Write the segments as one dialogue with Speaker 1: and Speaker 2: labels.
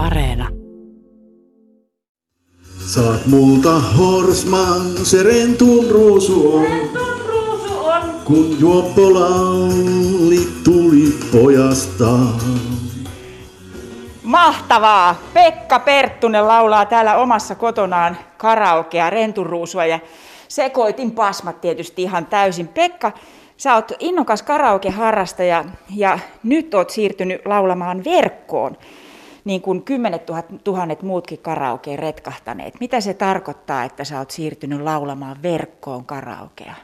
Speaker 1: Areena.
Speaker 2: Saat multa horsman, se rentun ruusu on. Kun juoppo lauli tuli pojastaan.
Speaker 3: Mahtavaa! Pekka Perttunen laulaa täällä omassa kotonaan karaokea, renturuusua ja sekoitin pasmat tietysti ihan täysin. Pekka, sä oot innokas karaokeharrastaja ja nyt oot siirtynyt laulamaan verkkoon, niin kuin kymmenet tuhannet muutkin karaokeen retkahtaneet. Mitä se tarkoittaa, että sä oot siirtynyt laulamaan verkkoon karaokea?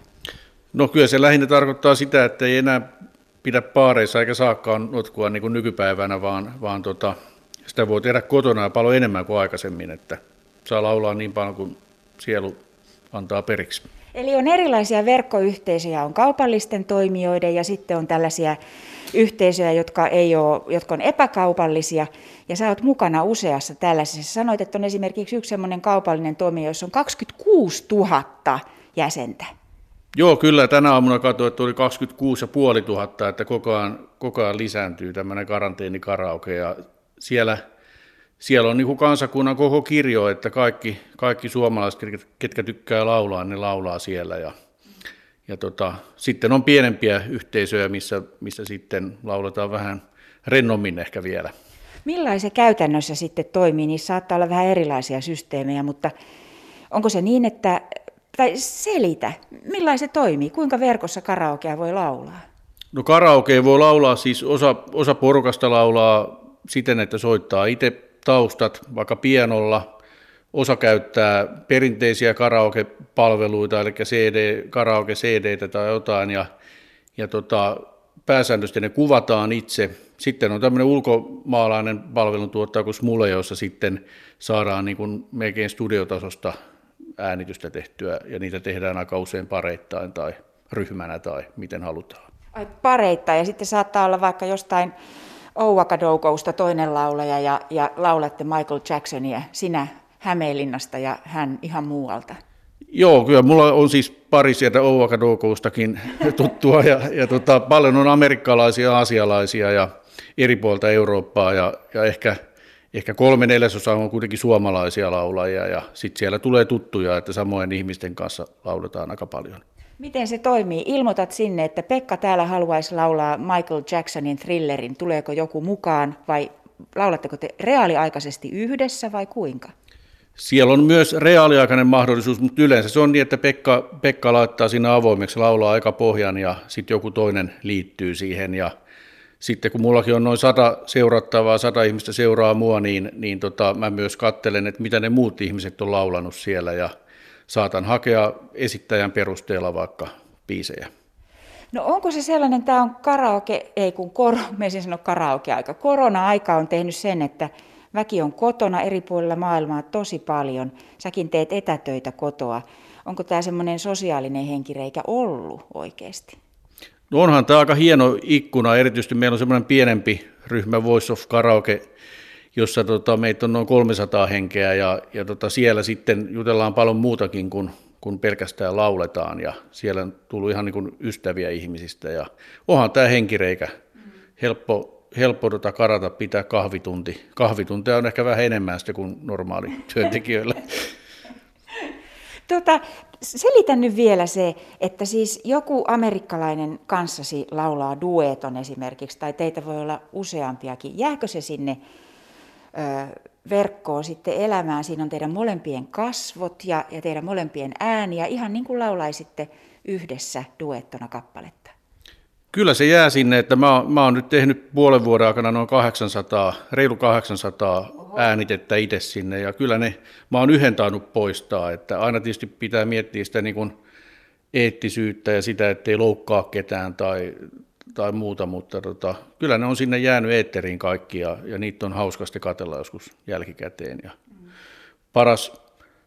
Speaker 4: No kyllä se lähinnä tarkoittaa sitä, että ei enää pidä paareissa eikä saakaan notkua niin kuin nykypäivänä, vaan, vaan tota, sitä voi tehdä kotona paljon enemmän kuin aikaisemmin, että saa laulaa niin paljon kuin sielu antaa periksi.
Speaker 3: Eli on erilaisia verkkoyhteisöjä, on kaupallisten toimijoiden ja sitten on tällaisia yhteisöjä, jotka, ei ole, jotka on epäkaupallisia. Ja sä oot mukana useassa tällaisessa. Sanoit, että on esimerkiksi yksi sellainen kaupallinen toimija, jossa on 26 000 jäsentä.
Speaker 4: Joo, kyllä. Tänä aamuna katsoin, että oli 26 500, että koko ajan, koko ajan lisääntyy tämmöinen karanteenikaraoke. Ja siellä, siellä on niin kuin kansakunnan koko kirjo, että kaikki, kaikki suomalaiset, ketkä tykkää laulaa, ne laulaa siellä. Ja, ja tota, sitten on pienempiä yhteisöjä, missä, missä sitten lauletaan vähän rennommin ehkä vielä.
Speaker 3: Millainen se käytännössä sitten toimii? Niissä saattaa olla vähän erilaisia systeemejä, mutta onko se niin, että, tai selitä, millainen se toimii? Kuinka verkossa karaokea voi laulaa?
Speaker 4: No karaoke voi laulaa, siis osa, osa porukasta laulaa siten, että soittaa itse taustat vaikka pianolla, osa käyttää perinteisiä karaoke-palveluita, eli CD, karaoke-CD tai jotain, ja, ja tota, pääsääntöisesti ne kuvataan itse. Sitten on tämmöinen ulkomaalainen palveluntuottaja kuin Smule, jossa sitten saadaan niin kuin melkein studiotasosta äänitystä tehtyä, ja niitä tehdään aika usein pareittain tai ryhmänä tai miten halutaan.
Speaker 3: Ai pareittain, ja sitten saattaa olla vaikka jostain Ouakadoukousta toinen laulaja ja, ja laulatte Michael Jacksonia, sinä Hämeenlinnasta ja hän ihan muualta.
Speaker 4: Joo, kyllä mulla on siis pari sieltä Ouakadokoustakin tuttua ja, ja tota, paljon on amerikkalaisia, aasialaisia ja eri puolta Eurooppaa ja, ja ehkä, ehkä kolme neljäsosaa on kuitenkin suomalaisia laulajia ja sitten siellä tulee tuttuja, että samojen ihmisten kanssa lauletaan aika paljon.
Speaker 3: Miten se toimii? Ilmoitat sinne, että Pekka täällä haluaisi laulaa Michael Jacksonin thrillerin. Tuleeko joku mukaan vai laulatteko te reaaliaikaisesti yhdessä vai kuinka?
Speaker 4: Siellä on myös reaaliaikainen mahdollisuus, mutta yleensä se on niin, että Pekka, Pekka laittaa siinä avoimeksi, laulaa aika pohjan ja sitten joku toinen liittyy siihen. Ja sitten kun mullakin on noin sata seurattavaa, sata ihmistä seuraa mua, niin, niin tota, mä myös kattelen, että mitä ne muut ihmiset on laulanut siellä ja saatan hakea esittäjän perusteella vaikka biisejä.
Speaker 3: No onko se sellainen, tämä on karaoke, ei kun kor, meisin sanoa karaoke-aika. Korona-aika on tehnyt sen, että väki on kotona eri puolilla maailmaa tosi paljon. Säkin teet etätöitä kotoa. Onko tämä semmoinen sosiaalinen henkireikä ollut oikeasti?
Speaker 4: No onhan tämä aika hieno ikkuna, erityisesti meillä on semmoinen pienempi ryhmä Voice of Karaoke, jossa tota, meitä on noin 300 henkeä ja, ja tota, siellä sitten jutellaan paljon muutakin kuin, kuin pelkästään lauletaan ja siellä on tullut ihan niin kuin ystäviä ihmisistä ja onhan tämä henkireikä helppo, helppo tota karata pitää kahvitunti. Kahvitunteja on ehkä vähän enemmän sitä kuin normaali työntekijöillä.
Speaker 3: Tota, selitä nyt vielä se, että siis joku amerikkalainen kanssasi laulaa dueton esimerkiksi, tai teitä voi olla useampiakin. Jääkö se sinne verkkoon sitten elämään. Siinä on teidän molempien kasvot ja, ja teidän molempien ääniä, ihan niin kuin laulaisitte yhdessä duettona kappaletta.
Speaker 4: Kyllä se jää sinne, että mä, mä oon nyt tehnyt puolen vuoden aikana noin 800, reilu 800 Oho. äänitettä itse sinne ja kyllä ne, mä oon yhden tainnut poistaa, että aina tietysti pitää miettiä sitä niin kuin eettisyyttä ja sitä, ettei loukkaa ketään tai, tai muuta, mutta tota, kyllä ne on sinne jäänyt eetteriin kaikki ja, ja niitä on hauskasti katella joskus jälkikäteen. Ja mm. Paras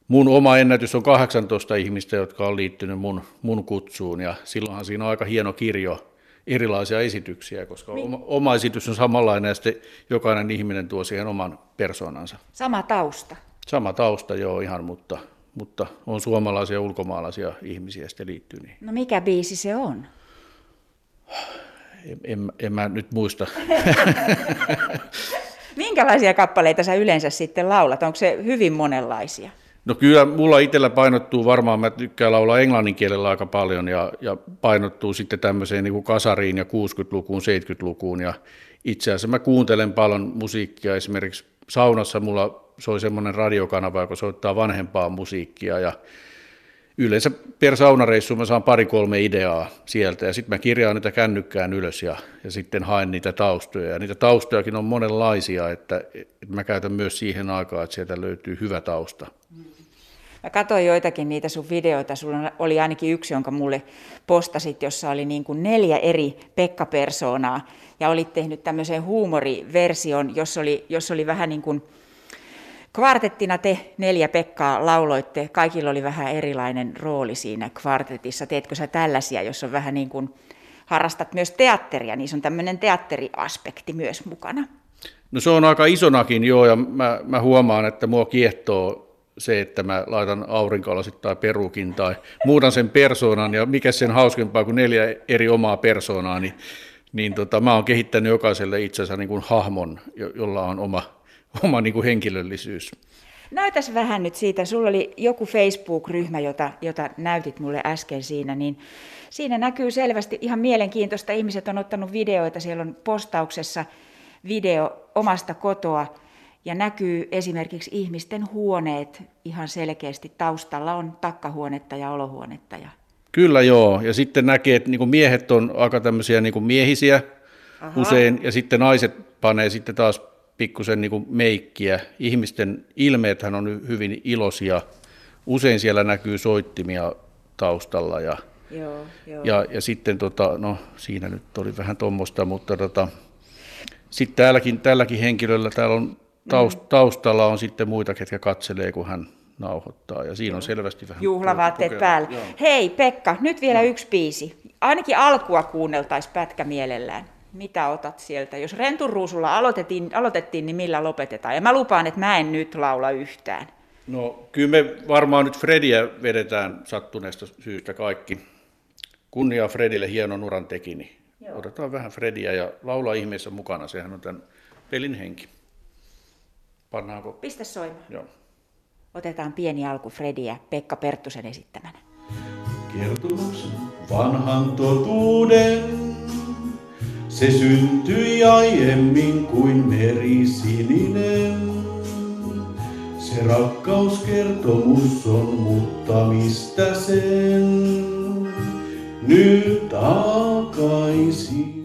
Speaker 4: mun oma ennätys on 18 ihmistä, jotka on liittynyt mun, mun kutsuun ja silloinhan siinä on aika hieno kirjo erilaisia esityksiä, koska oma, oma esitys on samanlainen ja sitten jokainen ihminen tuo siihen oman persoonansa.
Speaker 3: Sama tausta?
Speaker 4: Sama tausta, joo ihan, mutta, mutta on suomalaisia ja ulkomaalaisia ihmisiä sitten liittyy niihin.
Speaker 3: No mikä biisi se on?
Speaker 4: En, en, mä nyt muista.
Speaker 3: Minkälaisia kappaleita sä yleensä sitten laulat? Onko se hyvin monenlaisia?
Speaker 4: No kyllä mulla itsellä painottuu varmaan, mä tykkään laulaa englannin kielellä aika paljon ja, ja painottuu sitten tämmöiseen niin kuin kasariin ja 60-lukuun, 70-lukuun ja itse asiassa mä kuuntelen paljon musiikkia, esimerkiksi saunassa mulla soi semmoinen radiokanava, joka soittaa vanhempaa musiikkia ja yleensä per saunareissu mä saan pari-kolme ideaa sieltä ja sitten mä kirjaan niitä kännykkään ylös ja, ja sitten haen niitä taustoja. Ja niitä taustojakin on monenlaisia, että, että mä käytän myös siihen aikaan, että sieltä löytyy hyvä tausta.
Speaker 3: Mä katsoin joitakin niitä sun videoita, sulla oli ainakin yksi, jonka mulle postasit, jossa oli niin kuin neljä eri Pekka-persoonaa, ja olit tehnyt tämmöisen huumoriversion, jossa oli, jossa oli vähän niin kuin Kvartettina te neljä Pekkaa lauloitte, kaikilla oli vähän erilainen rooli siinä kvartetissa. Teetkö sä tällaisia, jos on vähän niin kuin harrastat myös teatteria, niin se on tämmöinen teatteriaspekti myös mukana?
Speaker 4: No se on aika isonakin joo, ja mä, mä huomaan, että mua kiehtoo se, että mä laitan aurinkolasit tai perukin tai muutan sen persoonan, ja mikä sen hauskempaa kuin neljä eri omaa persoonaa, niin, niin tota, mä oon kehittänyt jokaiselle itsensä niin kuin hahmon, jolla on oma oma niin kuin henkilöllisyys.
Speaker 3: Näytäs vähän nyt siitä, sulla oli joku Facebook-ryhmä, jota, jota näytit mulle äsken siinä, niin siinä näkyy selvästi ihan mielenkiintoista. Ihmiset on ottanut videoita, siellä on postauksessa video omasta kotoa ja näkyy esimerkiksi ihmisten huoneet ihan selkeästi. Taustalla on takkahuonetta ja olohuonetta. Ja...
Speaker 4: Kyllä joo, ja sitten näkee, että niin miehet on aika tämmöisiä niin miehisiä Aha. usein, ja sitten naiset panee sitten taas pikkusen niin meikkiä. Ihmisten ilmeethän on hyvin iloisia. Usein siellä näkyy soittimia taustalla ja,
Speaker 3: joo, joo.
Speaker 4: ja, ja sitten tota, no, siinä nyt oli vähän tuommoista, mutta tota, sitten täälläkin, tälläkin henkilöllä täällä on taust, mm. taustalla on sitten muita, ketkä katselee, kun hän nauhoittaa. Ja siinä on selvästi vähän
Speaker 3: Juhlavaatteet päällä. Joo. Hei Pekka, nyt vielä yksi biisi. Ainakin alkua kuunneltaisiin pätkä mielellään mitä otat sieltä? Jos renturuusulla aloitettiin, aloitettiin, niin millä lopetetaan? Ja mä lupaan, että mä en nyt laula yhtään.
Speaker 4: No kyllä me varmaan nyt Frediä vedetään sattuneesta syystä kaikki. Kunnia Fredille hieno nuran teki, niin Joo. otetaan vähän Frediä ja laulaa ihmeessä mukana. Sehän on tämän pelin henki. Pannaanko?
Speaker 3: Pistä soimaan.
Speaker 4: Joo.
Speaker 3: Otetaan pieni alku Frediä Pekka Perttusen esittämänä.
Speaker 2: Kertomuksen vanhan totuuden se syntyi aiemmin kuin meri sininen. Se rakkauskertomus on, mutta mistä sen nyt takaisin?